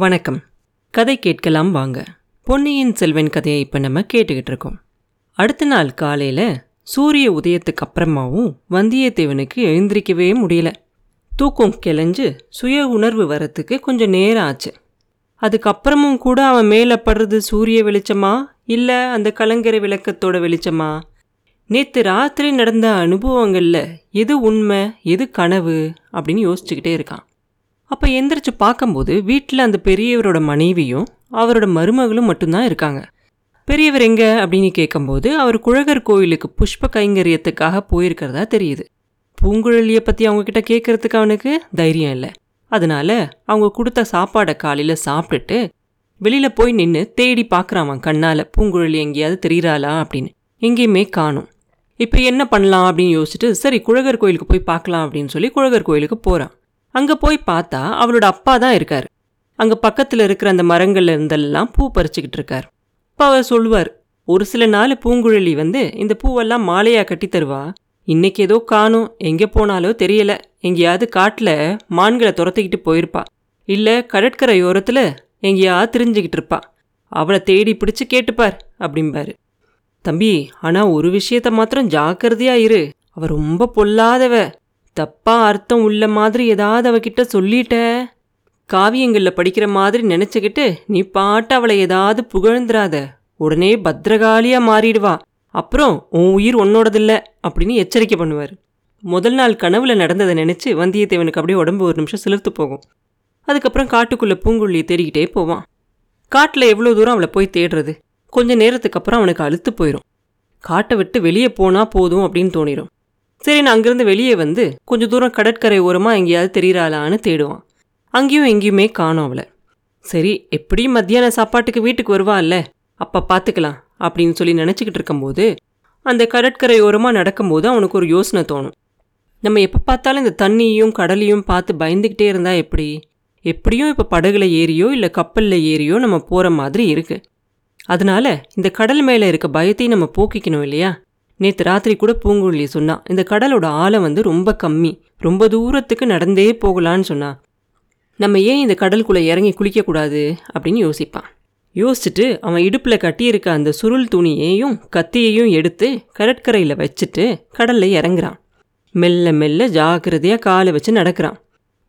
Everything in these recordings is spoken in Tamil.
வணக்கம். கதை கேட்கலாம் வாங்க. பொன்னியின் செல்வன் கதையை இப்போ நம்ம கேட்டுக்கிட்டு இருக்கோம். அடுத்த நாள் காலையில் சூரிய உதயத்துக்கு அப்புறமாவும் வந்தியத்தேவனுக்கு எழுந்திரிக்கவே முடியல. தூக்கம் கிளஞ்சு சுய உணர்வு வரத்துக்கு கொஞ்சம் நேரம் ஆச்சு. அதுக்கப்புறமும் கூட அவன் மேலே படுறது சூரிய வெளிச்சமா? இல்லை அந்த கலங்கரை விளக்கத்தோட வெளிச்சமா? நேற்று ராத்திரி நடந்த அனுபவங்களில் எது உண்மை எது கனவு அப்படின்னு யோசிச்சுக்கிட்டே இருக்கான். அப்போ எந்திரிச்சு பார்க்கும்போது வீட்டில் அந்த பெரியவரோட மனைவியும் அவரோட மருமகளும் மட்டும்தான் இருக்காங்க. பெரியவர் எங்க அப்படின்னு கேட்கும்போது அவர் குழகர் கோயிலுக்கு புஷ்ப கைங்கரியத்துக்காக போயிருக்கிறதா தெரியுது. பூங்குழலியை பற்றி அவங்கக்கிட்ட கேட்கறதுக்கு அவனுக்கு தைரியம் இல்லை. அதனால அவங்க கொடுத்த சாப்பாடை காலையில் சாப்பிட்டுட்டு வெளியில் போய் நின்று தேடி பார்க்குறான் அவன் கண்ணால் பூங்குழலி எங்கேயாவது தெரிகிறாளா அப்படின்னு. எங்கேயுமே காணும். இப்போ என்ன பண்ணலாம் அப்படின்னு யோசிச்சுட்டு சரி குழகர் கோயிலுக்கு போய் பார்க்கலாம் அப்படின்னு சொல்லி குழகர் கோயிலுக்கு போகிறான் அங்கே போய் பார்த்தா அவளோட அப்பா தான் இருக்கார். அங்கே பக்கத்தில் இருக்கிற அந்த மரங்கள்ல இருந்தெல்லாம் பூ பறிச்சுக்கிட்டு இருக்கார். அப்பா அவர் சொல்லுவார் ஒரு சில நாள் பூங்குழலி வந்து இந்த பூவெல்லாம் மாலையாக கட்டி தருவா. இன்னைக்கு ஏதோ காணும் எங்கே போனாலோ தெரியல. எங்கேயாவது காட்டில் மான்களை துரத்திக்கிட்டு போயிருப்பா. இல்லை கடற்கரையோரத்தில் எங்கேயாவது தெரிஞ்சுக்கிட்டு இருப்பா. அவளை தேடி பிடிச்சு கேட்டுப்பார் அப்படிம்பாரு. தம்பி ஆனால் ஒரு விஷயத்த மாத்திரம் ஜாக்கிரதையா இரு. அவ ரொம்ப பொல்லாதவ. தப்பா அர்த்தம் உள்ள மாதிரி ஏதாவது அவகிட்ட சொல்லிட்ட? காவியங்களில் படிக்கிற மாதிரி நினச்சிக்கிட்டு நீ பாட்டு அவளை ஏதாவது புகழ்ந்துராத உடனே பத்திரகாளியாக மாறிடுவா. அப்புறம் உன் உயிர் உன்னோடதில்ல அப்படின்னு எச்சரிக்கை பண்ணுவார். முதல் நாள் கனவுல நடந்ததை நினச்சி வந்தியத்தேவனுக்கு அப்படியே உடம்பு ஒரு நிமிஷம் சிலிர்த்து போகும். அதுக்கப்புறம் காட்டுக்குள்ளே பூங்குழியை தேடிக்கிட்டே போவான். காட்டில் எவ்வளோ தூரம் அவளை போய் தேடுறது? கொஞ்ச நேரத்துக்கு அப்புறம் அவனுக்கு அழுத்து போயிடும் காட்டை விட்டு வெளியே போனால் போதும் அப்படின்னு தோணிடும் சரி நான் அங்கேருந்து வெளியே வந்து கொஞ்சம் தூரம் கடற்கரை ஓரமாக எங்கேயாவது தெரியிறாளான்னு தேடுவான். அங்கேயும் எங்கேயுமே காணோம் அவளை. சரி எப்படியும் மத்தியான சாப்பாட்டுக்கு வீட்டுக்கு வருவாள்ல? அப்போ பார்த்துக்கலாம் அப்படின்னு சொல்லி நினச்சிக்கிட்டு இருக்கும்போது அந்த கடற்கரை ஓரமாக நடக்கும்போது அவனுக்கு ஒரு யோசனை தோணும். நம்ம எப்போ பார்த்தாலும் இந்த தண்ணியும் கடலையும் பார்த்து பயந்துக்கிட்டே இருந்தா எப்படி? எப்படியும் இப்போ படகுல ஏறியோ இல்லை கப்பலில் ஏறியோ நம்ம போகிற மாதிரி இருக்கு. அதனால இந்த கடல் மேலே இருக்க பயத்தையும் நம்ம போக்கிக்கணும் இல்லையா? நேற்று ராத்திரி கூட பூங்குழலி சொன்னா இந்த கடலோட ஆழம் வந்து ரொம்ப கம்மி ரொம்ப தூரத்துக்கு நடந்தே போகலான்னு சொன்னா நம்ம ஏன் இந்த கடலுக்குள்ளே இறங்கி குளிக்கக்கூடாது அப்படின்னு யோசிப்பான். யோசிச்சுட்டு அவன் இடுப்பில் கட்டியிருக்க அந்த சுருள் துணியையும் கத்தியையும் எடுத்து கடற்கரையில் வச்சுட்டு கடலில் இறங்குறான். மெல்ல மெல்ல ஜாக்கிரதையாக காலை வச்சு நடக்கிறான்.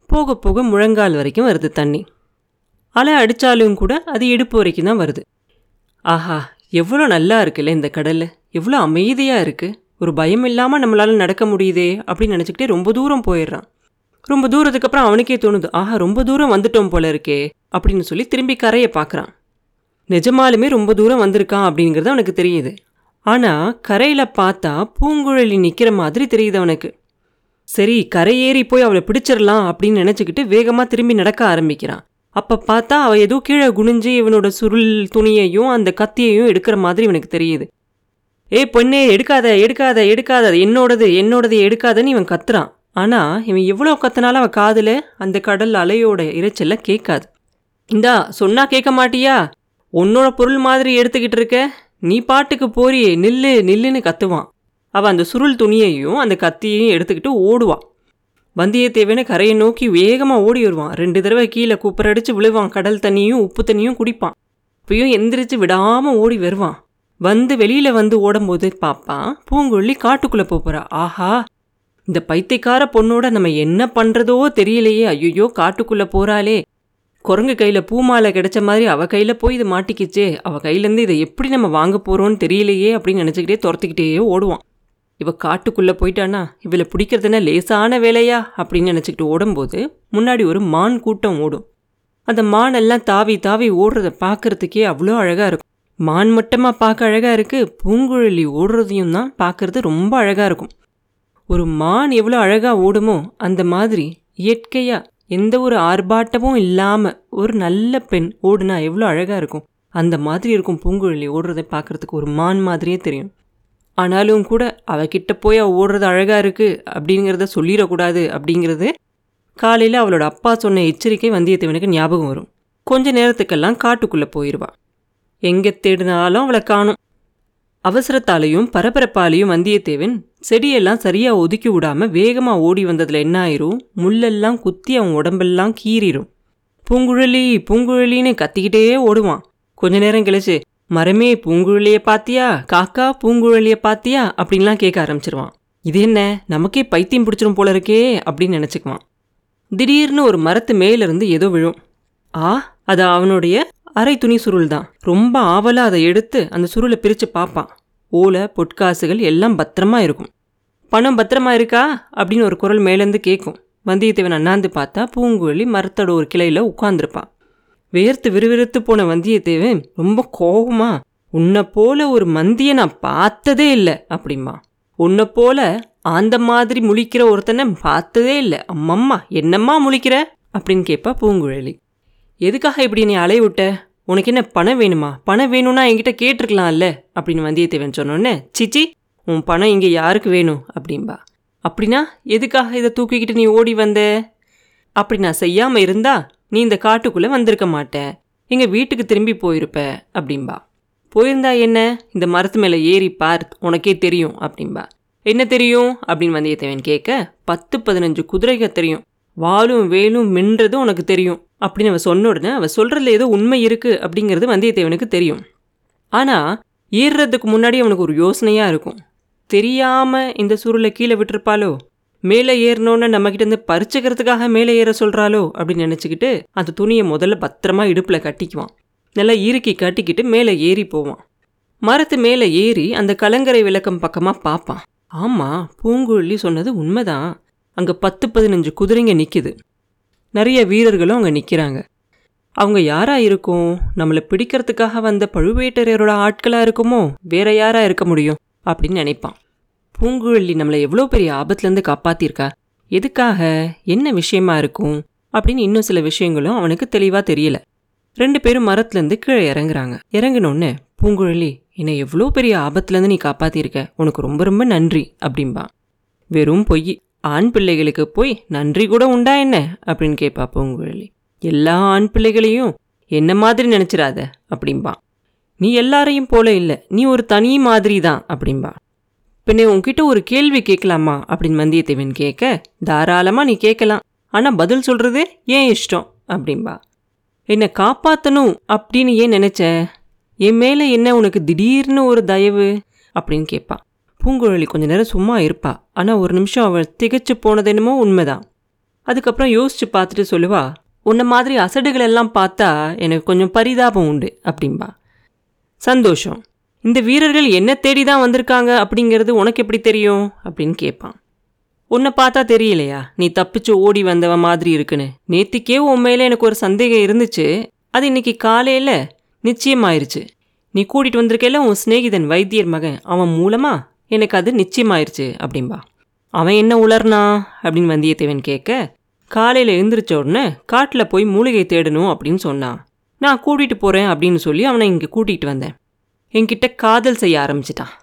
போக போக முழங்கால் வரைக்கும் வருது தண்ணி. அலை அடித்தாலும் கூட அது இடுப்பு வரைக்கும் தான் வருது. ஆஹா எவ்வளோ நல்லா இருக்குல்ல இந்த கடல். எவ்வளோ அமைதியாக இருக்குது ஒரு பயம் இல்லாமல் நம்மளால் நடக்க முடியுதே அப்படின்னு நினச்சிக்கிட்டே ரொம்ப தூரம் போயிடுறான். ரொம்ப தூரத்துக்கு அப்புறம் அவனுக்கே தோணுது ஆஹா ரொம்ப தூரம் வந்துட்டோம் போல இருக்கே அப்படின்னு சொல்லி திரும்பி கரையை பார்க்குறான். நிஜமாலுமே ரொம்ப தூரம் வந்திருக்கான் அப்படிங்கிறது அவனுக்கு தெரியுது. ஆனால் கரையில் பார்த்தா பூங்குழலி நிற்கிற மாதிரி தெரியுது அவனுக்கு. சரி கரையேறி போய் அவளை பிடிச்சிடலாம் அப்படின்னு நினச்சிக்கிட்டு வேகமாக திரும்பி நடக்க ஆரம்பிக்கிறான். அப்போ பார்த்தா அவள் ஏதோ கீழே குனிஞ்சு இவனோட சுருள் துணியையும் அந்த கத்தியையும் எடுக்கிற மாதிரி இவனுக்கு தெரியுது. ஏய் பொண்ணே எடுக்காத எடுக்காத எடுக்காத. என்னோடது என்னோடது எடுக்காதன்னு இவன் கத்துறான். ஆனால் இவன் எவ்வளோ கத்தினாலும் அவன் காதில் அந்த கடல் அலையோட இரைச்சல்ல கேட்காது. இந்தா சொன்னா கேட்க மாட்டியா? உன்னோட பொருள் மாதிரி எடுத்துக்கிட்டு இருக்க? நீ பாட்டுக்கு போறியே நில்லு நில்லுன்னு கத்துவான். அவன் அந்த சுருள் துணியையும் அந்த கத்தியையும் எடுத்துக்கிட்டு ஓடுவான். வந்தியத்தேவனை கரையை நோக்கி வேகமாக ஓடி வருவான். ரெண்டு தடவை கீழே கூப்பரடிச்சு விழுவான். கடல் தண்ணியும் உப்பு தண்ணியும் குடிப்பான். அப்பயும் எந்திரிச்சு விடாமல் ஓடி வருவான். வந்து வெளியில் வந்து ஓடும்போது பார்ப்பான் பூங்கொல்லி காட்டுக்குள்ளே போகிறா ஆஹா இந்த பைத்தியக்கார பொண்ணோட நம்ம என்ன பண்ணுறதோ தெரியலையே. ஐயோ காட்டுக்குள்ளே போகிறாளே குரங்கு கையில் பூமாலை கிடைச்ச மாதிரி அவள் கையில் போய் இது மாட்டிக்கிச்சே. அவள் கையிலேருந்து இதை எப்படி நம்ம வாங்க போகிறோன்னு தெரியலையே அப்படின்னு நினச்சிக்கிட்டே துரத்துக்கிட்டே ஓடுவான். இவள் காட்டுக்குள்ளே போயிட்டானா? இவளை பிடிக்கிறதுனா லேசான வேலையா? அப்படின்னு நினச்சிக்கிட்டு ஓடும்போது முன்னாடி ஒரு மான் கூட்டம் ஓடும். அந்த மான் எல்லாம் தாவி தாவி ஓடுறத பார்க்கறதுக்கே அவ்வளோ அழகாக இருக்கும். மான் மட்டமாக பார்க்க அழகாக இருக்குது பூங்குழலி ஓடுறதையும் தான் பார்க்குறது ரொம்ப அழகாக இருக்கும். ஒரு மான் எவ்வளோ அழகாக ஓடுமோ அந்த மாதிரி இயற்கையாக எந்த ஒரு ஆர்ப்பாட்டமும் இல்லாமல் ஒரு நல்ல பெண் ஓடுனா எவ்வளோ அழகாக இருக்கும். அந்த மாதிரி இருக்கும் பூங்குழலி ஓடுறதை பார்க்கறதுக்கு ஒரு மான் மாதிரியே தெரியும். ஆனாலும் கூட அவகிட்ட போய் அவள் ஓடுறது அழகாக இருக்குது அப்படிங்கிறத சொல்லிடக்கூடாது அப்படிங்கிறது காலையில் அவளோட அப்பா சொன்ன எச்சரிக்கை வந்தியத்தேவனுக்கு ஞாபகம் வரும். கொஞ்ச நேரத்துக்கெல்லாம் காட்டுக்குள்ளே போயிடுவாள் எங்கே தேடினாலும் அவளை காணும். அவசரத்தாலையும் பரபரப்பாலையும் வந்தியத்தேவன் செடியெல்லாம் சரியா ஒதுக்கி விடாம வேகமாக ஓடி வந்ததுல என்ன ஆயிரும்? முள்ளெல்லாம் குத்தி அவன் உடம்பெல்லாம் கீறிடும் பூங்குழலி பூங்குழலின்னு கத்திக்கிட்டே ஓடுவான். கொஞ்ச நேரம் கழிச்சு மரமே பூங்குழலிய பாத்தியா? காக்கா பூங்குழலிய பாத்தியா? அப்படின்லாம் கேட்க ஆரம்பிச்சிருவான். இது என்ன? நமக்கே பைத்தியம் பிடிச்சிரும் போல இருக்கே அப்படின்னு நினச்சிக்குவான். திடீர்னு ஒரு மரத்து மேலிருந்து ஏதோ விழும். ஆ அது அவனுடைய அரை துணி சுருள் தான். ரொம்ப ஆவலாக அதை எடுத்து அந்த சுருளை பிரித்து பார்ப்பான். ஓலை பொட்காசுகள் எல்லாம் பத்திரமா இருக்கும். பணம் பத்திரமா இருக்கா? அப்படின்னு ஒரு குரல் மேலேருந்து கேட்கும் வந்தியத்தேவன் அண்ணாந்து பார்த்தா பூங்குழலி மரத்தோட ஒரு கிளையில் உட்காந்துருப்பான் வேர்த்து விறுவிறுத்து போன வந்தியத்தேவன் ரொம்ப கோபமா உன்னை போல ஒரு மந்தியை நான் பார்த்ததே இல்லை அப்படிம்பா உன்னை போல அந்த மாதிரி முழிக்கிற ஒருத்தனை பார்த்ததே இல்லை அம்மம்மா என்னம்மா முழிக்கிற? அப்படின்னு கேட்பா பூங்குழலி. எதுக்காக இப்படி நீ அலைய விட்ட? உனக்கு என்ன பணம் வேணுமா? பணம் வேணும்னா என்கிட்ட கேட்டிருக்கலாம்ல? அப்படின்னு வந்தியத்தேவன் சொன்னோன்னே சிச்சி உன் பணம் இங்கே யாருக்கு வேணும்? அப்படின்பா அப்படின்னா எதுக்காக இதை தூக்கிக்கிட்டு நீ ஓடி வந்த? அப்படி நான் செய்யாமல் இருந்தா நீ இந்த காட்டுக்குள்ளே வந்திருக்க மாட்ட. எங்கள் வீட்டுக்கு திரும்பி போயிருப்ப. அப்படின்பா போயிருந்தா என்ன? இந்த மரத்து மேலே ஏறி பார் உனக்கே தெரியும். அப்படின்பா என்ன தெரியும்? அப்படின்னு வந்தியத்தேவன் கேட்க பத்து பதினஞ்சு குதிரைகள் தெரியும். வாலும் வேலும் மின்றதும் உனக்கு தெரியும். அப்படின்னு அவள் சொன்ன உடனே அவ சொல்கிறதுல ஏதோ உண்மை இருக்கு அப்படிங்கிறது வந்தியத்தேவனுக்கு தெரியும். ஆனால் ஏறுறதுக்கு முன்னாடி அவனுக்கு ஒரு யோசனையாக இருக்கும். தெரியாமல் இந்த சுருளை கீழே விட்டுருப்பாளோ? மேலே ஏறினோன்னு நம்மக்கிட்ட இருந்து பறிச்சுக்கிறதுக்காக மேலே ஏற சொல்கிறாளோ அப்படின்னு நினச்சிக்கிட்டு அந்த துணியை முதல்ல பத்திரமா இடுப்பில் கட்டிக்குவான். நல்லா இறுக்கி கட்டிக்கிட்டு மேலே ஏறி போவான். மரத்து மேலே ஏறி அந்த கலங்கரை விளக்கம் பக்கமாக பார்ப்பான். ஆமாம் பூங்குழலி சொன்னது உண்மைதான். அங்கே பத்து பதினஞ்சு குதிரைங்க நிற்கிது நிறைய வீரர்களும் அங்கே நிற்கிறாங்க அவங்க யாராக இருக்கும்? நம்மளை பிடிக்கிறதுக்காக வந்த பழுவேட்டரையரோட ஆட்களாக இருக்குமோ? வேற யாராக இருக்க முடியும்? அப்படின்னு நினைப்பான். பூங்குழலி நம்மளை எவ்வளோ பெரிய ஆபத்துலேருந்து காப்பாத்திருக்கா எதுக்காக? என்ன விஷயமா இருக்கும்? அப்படின்னு இன்னும் சில விஷயங்களும் அவனுக்கு தெளிவாக தெரியல. ரெண்டு பேரும் மரத்துலேருந்து கீழே இறங்குறாங்க. இறங்கினோன்னு பூங்குழலி என்னை எவ்வளோ பெரிய ஆபத்துலேருந்து நீ காப்பாற்றிருக்க உனக்கு ரொம்ப ரொம்ப நன்றி அப்படின்பா வெறும் பொய். ஆண் பிள்ளைகளுக்கு போய் நன்றி கூட உண்டா என்ன? அப்படின்னு கேட்பா பூங்குழலி. எல்லா ஆண் பிள்ளைகளையும் என்ன மாதிரி நினச்சிடாத அப்படிம்பா. நீ எல்லாரையும் போல இல்லை. நீ ஒரு தனி மாதிரி தான் அப்படிம்பா. பின்னே உன்கிட்ட ஒரு கேள்வி கேட்கலாமா? அப்படின்னு வந்தியத்தேவன் கேட்க தாராளமாக நீ கேட்கலாம். ஆனால் பதில் சொல்கிறது ஏன் இஷ்டம்? அப்படிம்பா. என்னை காப்பாற்றணும் அப்படின்னு ஏன் நினச்ச? என் மேலே என்ன உனக்கு திடீர்னு ஒரு தயவு? அப்படின்னு கேட்பா பூங்குழலி கொஞ்ச நேரம் சும்மா இருப்பா. ஆனால் ஒரு நிமிஷம் அவள் திகைச்சு போனதென்னமோ உண்மைதான். அதுக்கப்புறம் யோசிச்சு பார்த்துட்டு சொல்லுவா உன்ன மாதிரி அசடுகள் எல்லாம் பார்த்தா எனக்கு கொஞ்சம் பரிதாபம் உண்டு அப்படின்பா சந்தோஷம். இந்த வீரர்கள் என்ன தேடி தான் வந்திருக்காங்க அப்படிங்கிறது உனக்கு எப்படி தெரியும்? அப்படின்னு கேட்பான். உன்னை பார்த்தா தெரியலையா? நீ தப்பிச்சு ஓடி வந்தவ மாதிரி இருக்குன்னு. நேத்திக்கே உன் மேலே எனக்கு ஒரு சந்தேகம் இருந்துச்சு. அது இன்னைக்கு காலையில் நிச்சயமாயிருச்சு. நீ கூட்டிகிட்டு வந்திருக்கையில உன் சிநேகிதன் வைத்தியர் மகன் அவன் மூலமாக எனக்கு அது நிச்சயமாயிருச்சு அப்படின்பா அவன் என்ன உளர்னா? அப்படின்னு வந்தியத்தேவன் கேட்க காலையில் எழுந்திரிச்ச உடனே காட்டில் போய் மூலிகை தேடணும் அப்படின்னு சொன்னான் நான் கூட்டிகிட்டு போகிறேன் அப்படின்னு சொல்லி அவனை இங்கே கூட்டிகிட்டு வந்தேன். என்கிட்ட காதல் செய்ய ஆரம்பிச்சிட்டான்.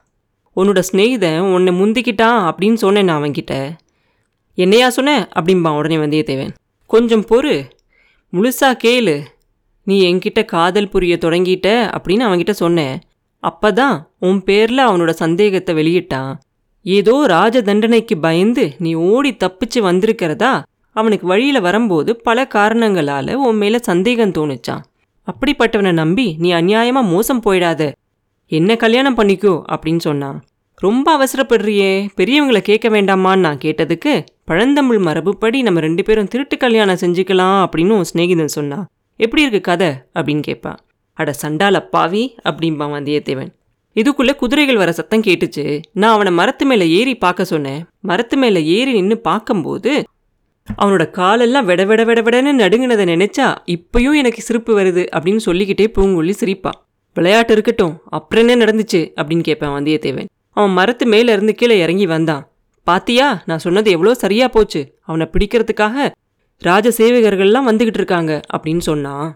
உன்னோட ஸ்நேகிதன் உன்னை முந்திக்கிட்டான் அப்படின்னு சொன்னேன் நான் அவன்கிட்ட. என்னையா சொன்னேன் அப்படிம்பான் உடனே வந்தியத்தேவன். கொஞ்சம் பொறு. முழுசா கேளு. நீ என்கிட்ட காதல் புரிய தொடங்கிட்ட அப்படின்னு அவன்கிட்ட சொன்னேன். அப்பதான் உன் பேர்ல அவனோட சந்தேகத்தை வெளியிட்டான். ஏதோ ராஜ தண்டனைக்கு பயந்து நீ ஓடி தப்பிச்சு வந்திருக்கிறதா? அவனுக்கு வழியில வரும்போது பல காரணங்களால உன் மேல சந்தேகம் தோணுச்சான் அப்படிப்பட்டவனை நம்பி நீ அநியாயமா மோசம் போயிடாத. என்ன கல்யாணம் பண்ணிக்கோ அப்படின்னு சொன்னான். ரொம்ப அவசரப்படுறியே பெரியவங்களை கேட்க வேண்டாமான்னு நான் கேட்டதுக்கு பழந்தமிழ் மரபுப்படி நம்ம ரெண்டு பேரும் திருட்டு கல்யாணம் செஞ்சுக்கலாம் அப்படின்னு உன் சிநேகிதன் சொன்னான். எப்படி இருக்கு கதை? அப்படின்னு கேட்பான். அட சண்டால பாவி அப்படிம்பான் வந்தியத்தேவன். இதுக்குள்ளே குதிரைகள் வர சத்தம் கேட்டுச்சு. நான் அவனை மரத்து மேலே ஏறி பார்க்க சொன்னேன். மரத்து மேலே ஏறி நின்று பார்க்கும்போது அவனோட காலெல்லாம் விட விட விட விடன்னு நடுங்கினதை நினைச்சா இப்பயும் எனக்கு சிரிப்பு வருது அப்படின்னு சொல்லிக்கிட்டே பூங்குழி சிரிப்பா. விளையாட்டு இருக்கட்டும் அப்புறம் என்ன நடந்துச்சு அப்படின்னு கேட்பேன் வந்தியத்தேவன். அவன் மரத்து மேலே இருந்து கீழே இறங்கி வந்தான். பாத்தியா நான் சொன்னது எவ்வளோ சரியா போச்சு. அவனை பிடிக்கிறதுக்காக ராஜ சேவகர்கள்லாம் வந்துகிட்டு இருக்காங்க அப்படின்னு சொன்னான்.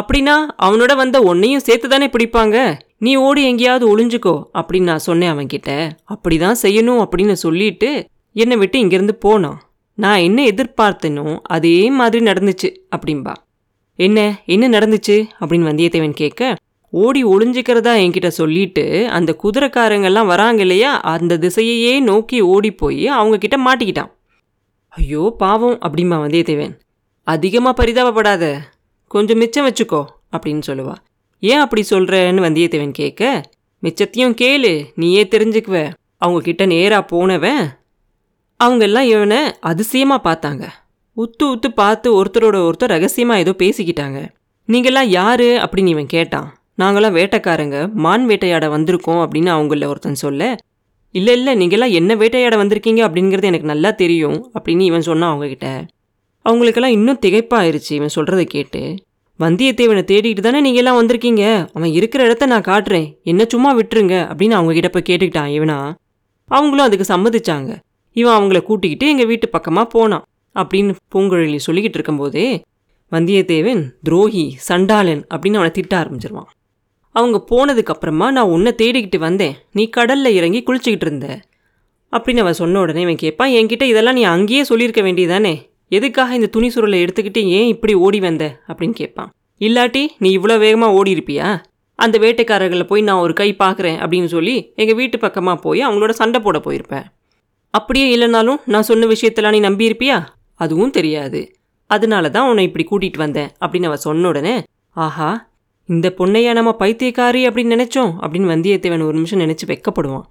அப்படின்னா அவனோட வந்த உன்னையும் சேர்த்து தானே பிடிப்பாங்க? நீ ஓடி எங்கேயாவது ஒளிஞ்சுக்கோ அப்படின்னு நான் சொன்னேன் அவன்கிட்ட. அப்படிதான் செய்யணும் அப்படின்னு சொல்லிட்டு என்னை விட்டு இங்கிருந்து போனான். நான் என்ன எதிர்பார்த்தனோ அதே மாதிரி நடந்துச்சு அப்படின்பா என்ன என்ன நடந்துச்சு? அப்படின்னு வந்தியத்தேவன் கேட்க ஓடி ஒளிஞ்சிக்கிறதா என்கிட்ட சொல்லிட்டு அந்த குதிரைக்காரங்கெல்லாம் வராங்க இல்லையா அந்த திசையையே நோக்கி ஓடி போய் அவங்க கிட்ட மாட்டிக்கிட்டான். ஐயோ பாவம் அப்படிம்பா வந்தியத்தேவன். அதிகமாக பரிதாபப்படாத கொஞ்சம் மிச்சம் வச்சுக்கோ அப்படின்னு சொல்லுவா. ஏன் அப்படி சொல்கிறேன்னு வந்தியத்தேவன் கேட்க மிச்சத்தையும் கேளு நீயே தெரிஞ்சுக்குவ. அவங்க கிட்ட நேராக போனவன் அவங்கெல்லாம் இவனை அதிசயமாக பார்த்தாங்க. உத்து உத்து பார்த்து ஒருத்தரோட ஒருத்தர் ரகசியமாக ஏதோ பேசிக்கிட்டாங்க. நீங்கள்லாம் யார்? அப்படின்னு இவன் கேட்டான். நாங்களாம் வேட்டைக்காரங்க. மான் வேட்டையாட வந்திருக்கோம் அப்படின்னு அவங்கள ஒருத்தன் சொல்ல. இல்லை இல்லை நீங்கள்லாம் என்ன வேட்டையாட வந்திருக்கீங்க? அப்படிங்கிறது எனக்கு நல்லா தெரியும் அப்படின்னு இவன் சொன்னான் அவங்கக்கிட்ட அவங்களுக்கெல்லாம் இன்னும் திகைப்பாயிருச்சு இவன் சொல்கிறத கேட்டு. வந்தியத்தேவனை தேடிக்கிட்டு தானே நீங்கள் எல்லாம் வந்திருக்கீங்க? அவன் இருக்கிற இடத்த நான் காட்டுறேன். என்ன சும்மா விட்டுருங்க அப்படின்னு அவங்க கிட்ட போய் கேட்டுக்கிட்டான் இவனா. அவங்களும் அதுக்கு சம்மதிச்சாங்க. இவன் அவங்கள கூட்டிக்கிட்டு எங்கள் வீட்டு பக்கமாக போனான் அப்படின்னு பூங்குழலி சொல்லிக்கிட்டு இருக்கும்போதே வந்தியத்தேவன் துரோகி சண்டாளன் அப்படின்னு அவனை திட்ட ஆரம்பிச்சிருவான். அவங்க போனதுக்கப்புறமா நான் உன்னை தேடிக்கிட்டு வந்தேன். நீ கடலில் இறங்கி குளிச்சுக்கிட்டு இருந்த. அப்படின்னு அவன் சொன்ன உடனே இவன் கேட்பான் என்கிட்ட இதெல்லாம் நீ அங்கேயே சொல்லியிருக்க வேண்டியதானே எதுக்காக இந்த துணி சுருளை எடுத்துக்கிட்டு ஏன் இப்படி ஓடி வந்த? அப்படின்னு கேட்பான். இல்லாட்டி நீ இவ்வளோ வேகமாக ஓடி இருப்பியா அந்த வேட்டைக்காரர்களை போய் நான் ஒரு கை பார்க்குறேன் அப்படின்னு சொல்லி எங்கள் வீட்டு பக்கமாக போய் அவங்களோட சண்டை போட போயிருப்பேன். அப்படியே இல்லைனாலும் நான் சொன்ன விஷயத்தெல்லாம் நீ நம்பியிருப்பியா? அதுவும் தெரியாது. அதனால தான் உன்னை இப்படி கூட்டிகிட்டு வந்தேன் அப்படின்னு அவன் சொன்ன உடனே ஆஹா இந்த பொண்ணையா நம்ம பைத்தியக்காரி அப்படின்னு நினைச்சோம்? அப்படின்னு வந்தியத்தேவன் ஒரு நிமிஷம் நினச்சி வெக்கப்படுவான்.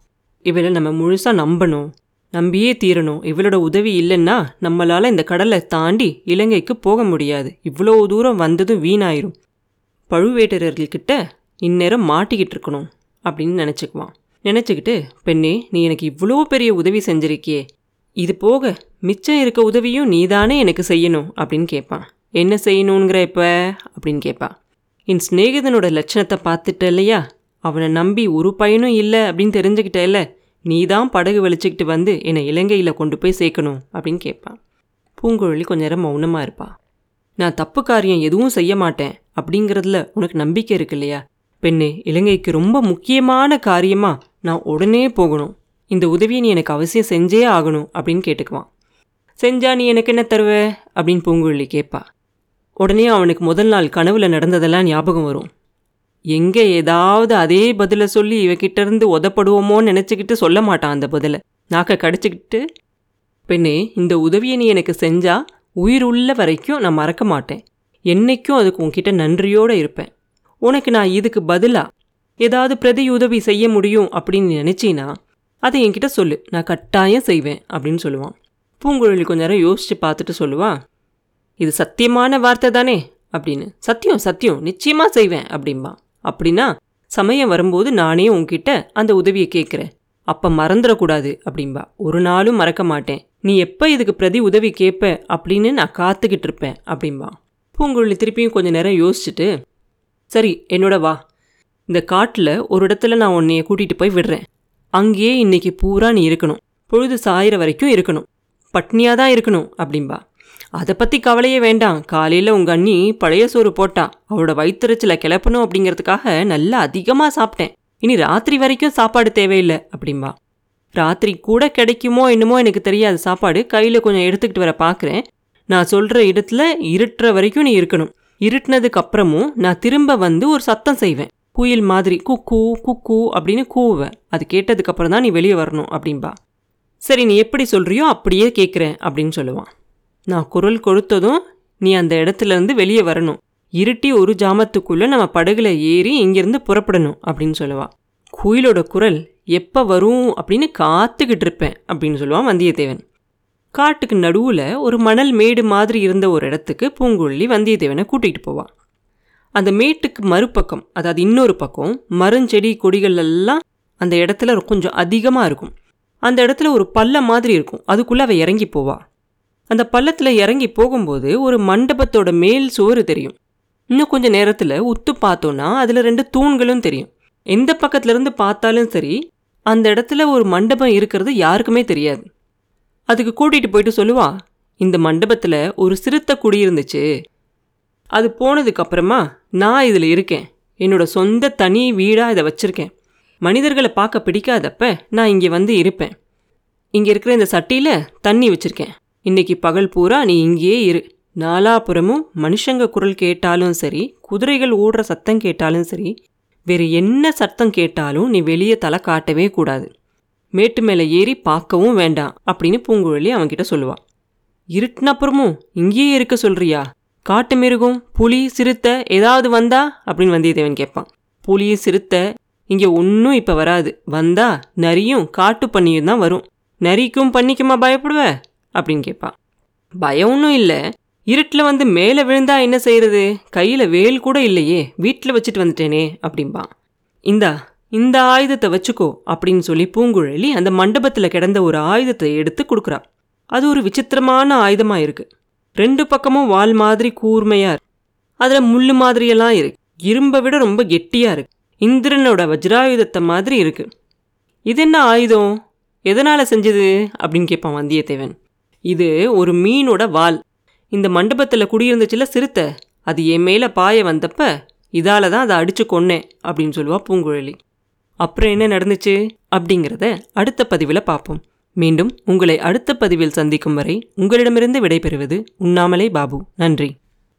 இவளை நம்ம முழுசாக நம்பணும். நம்பியே தீரணும். இவளோட உதவி இல்லைன்னா நம்மளால இந்த கடலை தாண்டி இலங்கைக்கு போக முடியாது. இவ்வளோ தூரம் வந்ததும் வீணாயிரும். பழுவேட்டரர்கள்கிட்ட இந்நேரம் மாட்டிக்கிட்டு இருக்கணும் அப்படின்னு நினச்சிக்குவான். நினச்சிக்கிட்டு பெண்ணே நீ எனக்கு இவ்வளோ பெரிய உதவி செஞ்சிருக்கியே. இது போக மிச்சம் இருக்க உதவியும் நீதானே எனக்கு செய்யணும் அப்படின்னு கேட்பான். என்ன செய்யணுங்கிற இப்ப? அப்படின்னு கேட்பான். என் சிநேகிதனோட லட்சணத்தை பார்த்துட்ட இல்லையா? அவனை நம்பி ஒரு பயனும் இல்லை அப்படின்னு தெரிஞ்சுக்கிட்டே இல்லை? நீ தான் படகு வலிச்சுக்கிட்டு வந்து என்னை இலங்கையில் கொண்டு போய் சேர்க்கணும் அப்படின்னு கேட்பான் பூங்குழலி கொஞ்ச நேரம் மௌனமாக இருப்பா. நான் தப்பு காரியம் எதுவும் செய்ய மாட்டேன் அப்படிங்கிறதுல உனக்கு நம்பிக்கை இருக்கு இல்லையா? பெண்ணு இலங்கைக்கு ரொம்ப முக்கியமான காரியமாக நான் உடனே போகணும். இந்த உதவியை நீ எனக்கு அவசியம் செஞ்சே ஆகணும் அப்படின்னு கேட்டுக்குவான். செஞ்சா நீ எனக்கு என்ன தருவ? அப்படின்னு பூங்குழலி கேட்பா. உடனே அவனுக்கு முதல் நாள் கனவுல நடந்ததெல்லாம் ஞாபகம் வரும். எங்கே ஏதாவது அதே பதிலை சொல்லி இவகிட்ட இருந்து உதப்படுவோமோன்னு நினச்சிக்கிட்டு சொல்ல மாட்டான் அந்த பதிலை. நாக்க கடிச்சிக்கிட்டு பெண்ணே இந்த உதவியை நீ எனக்கு செஞ்சா உயிர் உள்ள வரைக்கும் நான் மறக்க மாட்டேன். என்னைக்கும் அதுக்கு உன்கிட்ட நன்றியோடு இருப்பேன். உனக்கு நான் இதுக்கு பதிலாக ஏதாவது பிரதி உதவி செய்ய முடியும் அப்படின்னு நினச்சினா அதை என்கிட்ட சொல்லு. நான் கட்டாயம் செய்வேன் அப்படின்னு சொல்லுவான். பூங்குழலி கொஞ்ச நேரம் யோசித்து பார்த்துட்டு சொல்லுவா இது சத்தியமான வார்த்தை தானே? அப்படின்னு. சத்தியம் சத்தியம். நிச்சயமாக செய்வேன் அப்படிம்பா. அப்படின்னா சமயம் வரும்போது நானே உன்கிட்ட அந்த உதவியை கேட்குறேன். அப்போ மறந்துடக்கூடாது அப்படிம்பா. ஒரு நாளும் மறக்க மாட்டேன். நீ எப்போ இதுக்கு பிரதி உதவி கேட்ப அப்படின்னு நான் காத்துக்கிட்டு இருப்பேன் அப்படிம்பா. பூங்குழலி திருப்பியும் கொஞ்ச நேரம் யோசிச்சுட்டு சரி என்னோட வா. இந்த காட்டில் ஒரு இடத்துல நான் உன்னைய கூட்டிகிட்டு போய் விடுறேன். அங்கேயே இன்னைக்கு பூரா நீ இருக்கணும். பொழுது சாயிற வரைக்கும் இருக்கணும். பட்னியாக தான் இருக்கணும் அப்படிம்பா. அதை பற்றி கவலையே வேண்டாம். காலையில் உங்கள் அண்ணி பழைய சோறு போட்டா. அவளோட வயிற்றுச்சில் கிளப்பணும் அப்படிங்கிறதுக்காக நல்லா அதிகமாக சாப்பிட்டேன். இனி ராத்திரி வரைக்கும் சாப்பாடு தேவையில்லை அப்படிம்பா. ராத்திரி கூட கிடைக்குமோ என்னமோ எனக்கு தெரியாது. சாப்பாடு கையில் கொஞ்சம் எடுத்துக்கிட்டு வர பார்க்குறேன் நான் சொல்கிற இடத்துல இருட்டுற வரைக்கும் நீ இருக்கணும். இருட்டினதுக்கு அப்புறமும் நான் திரும்ப வந்து ஒரு சத்தம் செய்வேன். குயில் மாதிரி குக்கு குக்கு அப்படின்னு கூவேன் அது கேட்டதுக்கப்புறம் தான் நீ வெளியே வரணும் அப்படின்பா சரி நீ எப்படி சொல்கிறியோ அப்படியே கேட்குறேன் அப்படின்னு சொல்லுவான். நான் குரல் கொடுத்ததும் நீ அந்த இடத்துலேருந்து வெளியே வரணும். இருட்டி ஒரு ஜாமத்துக்குள்ளே நம்ம படகுல ஏறி இங்கேருந்து புறப்படணும் அப்படின்னு சொல்லுவா. குயிலோட குரல் எப்போ வரும்? அப்படின்னு காத்துக்கிட்டு இருப்பேன் அப்படின்னு சொல்லுவான் வந்தியத்தேவன். காட்டுக்கு நடுவில் ஒரு மணல் மேடு மாதிரி இருந்த ஒரு இடத்துக்கு பூங்குழலி வந்தியத்தேவனை கூட்டிகிட்டு போவான் அந்த மேட்டுக்கு மறுபக்கம் அதாவது இன்னொரு பக்கம் மரஞ்செடி கொடிகள் எல்லாம் அந்த இடத்துல கொஞ்சம் அதிகமாக இருக்கும். அந்த இடத்துல ஒரு பள்ளம் மாதிரி இருக்கும். அதுக்குள்ளே அவள் இறங்கி போவா. அந்த பள்ளத்தில் இறங்கி போகும்போது ஒரு மண்டபத்தோட மேல் சுவர் தெரியும். இன்னும் கொஞ்சம் நேரத்தில் உத்து பார்த்தோன்னா அதில் ரெண்டு தூண்களும் தெரியும். எந்த பக்கத்துலேருந்து பார்த்தாலும் சரி அந்த இடத்துல ஒரு மண்டபம் இருக்கிறது யாருக்குமே தெரியாது. அதுக்கு கூட்டிகிட்டு போயிட்டு சொல்லுவா இந்த மண்டபத்தில் ஒரு சிறுத்தை குடியிருந்துச்சு அது போனதுக்கப்புறமா நான் இதில் இருக்கேன். என்னோட சொந்த தனி வீடாக இதை வச்சுருக்கேன். மனிதர்களை பார்க்க பிடிக்காதப்ப நான் இங்கே வந்து இருப்பேன். இங்கே இருக்கிற இந்த சட்டியில் தண்ணி வச்சுருக்கேன். இன்னைக்கு பகல் பூரா நீ இங்கேயே இரு. நாலாபுறமும் மனுஷங்க குரல் கேட்டாலும் சரி குதிரைகள் ஓடுற சத்தம் கேட்டாலும் சரி வேறு என்ன சத்தம் கேட்டாலும் நீ வெளியே தலை காட்டவே கூடாது. மேட்டு மேலே ஏறி பார்க்கவும் வேண்டாம் அப்படின்னு பூங்குழலி அவன்கிட்ட சொல்லுவாள் இருட்டினப்புறமும் இங்கேயே இருக்க சொல்றியா? காட்டு மிருகம் புலி சிறுத்தை ஏதாவது வந்தா? அப்படின்னு வந்தியத்தேவன் கேட்பான். புலி சிறுத்தை இங்கே ஒன்றும் இப்போ வராது. வந்தா நரியும் காட்டு பண்ணியும் தான் வரும். நரிக்கும் பண்ணிக்குமா பயப்படுவேன் அப்படின்னு கேட்பான் பயம் ஒன்றும் இல்லை. இருட்டில் வந்து மேலே விழுந்தா என்ன செய்கிறது கையில் வேல் கூட இல்லையே. வீட்டில் வச்சுட்டு வந்துட்டேனே அப்படிம்பான் இந்தா இந்த ஆயுதத்தை வச்சுக்கோ அப்படின்னு சொல்லி பூங்குழலி அந்த மண்டபத்தில் கிடந்த ஒரு ஆயுதத்தை எடுத்து கொடுக்குறா. அது ஒரு விசித்திரமான ஆயுதமாக இருக்குது ரெண்டு பக்கமும் வால் மாதிரி கூர்மையாக இருக்கு. அதில் முள் மாதிரியெல்லாம் இருக்கு. இரும்பை விட ரொம்ப கெட்டியாக இருக்கு. இந்திரனோட வஜ்ராயுதத்தை மாதிரி இருக்கு. இது என்ன ஆயுதம்? எதனால் செஞ்சது? அப்படின்னு கேட்பான் வந்தியத்தேவன். இது ஒரு மீனோட வால். இந்த மண்டபத்தில் குடியிருந்துச்சுல சிறுத்தை. அது என் மேலே பாய வந்தப்ப இதால தான் அதை அடித்து கொன்னேன் அப்படின்னு சொல்லுவா பூங்குழலி. அப்புறம் என்ன நடந்துச்சு? அப்படிங்கிறத அடுத்த பதிவில் பார்ப்போம். மீண்டும் உங்களை அடுத்த பதிவில் சந்திக்கும் வரை உங்களிடமிருந்து விடைபெறுவது உண்ணாமலே பாபு. நன்றி.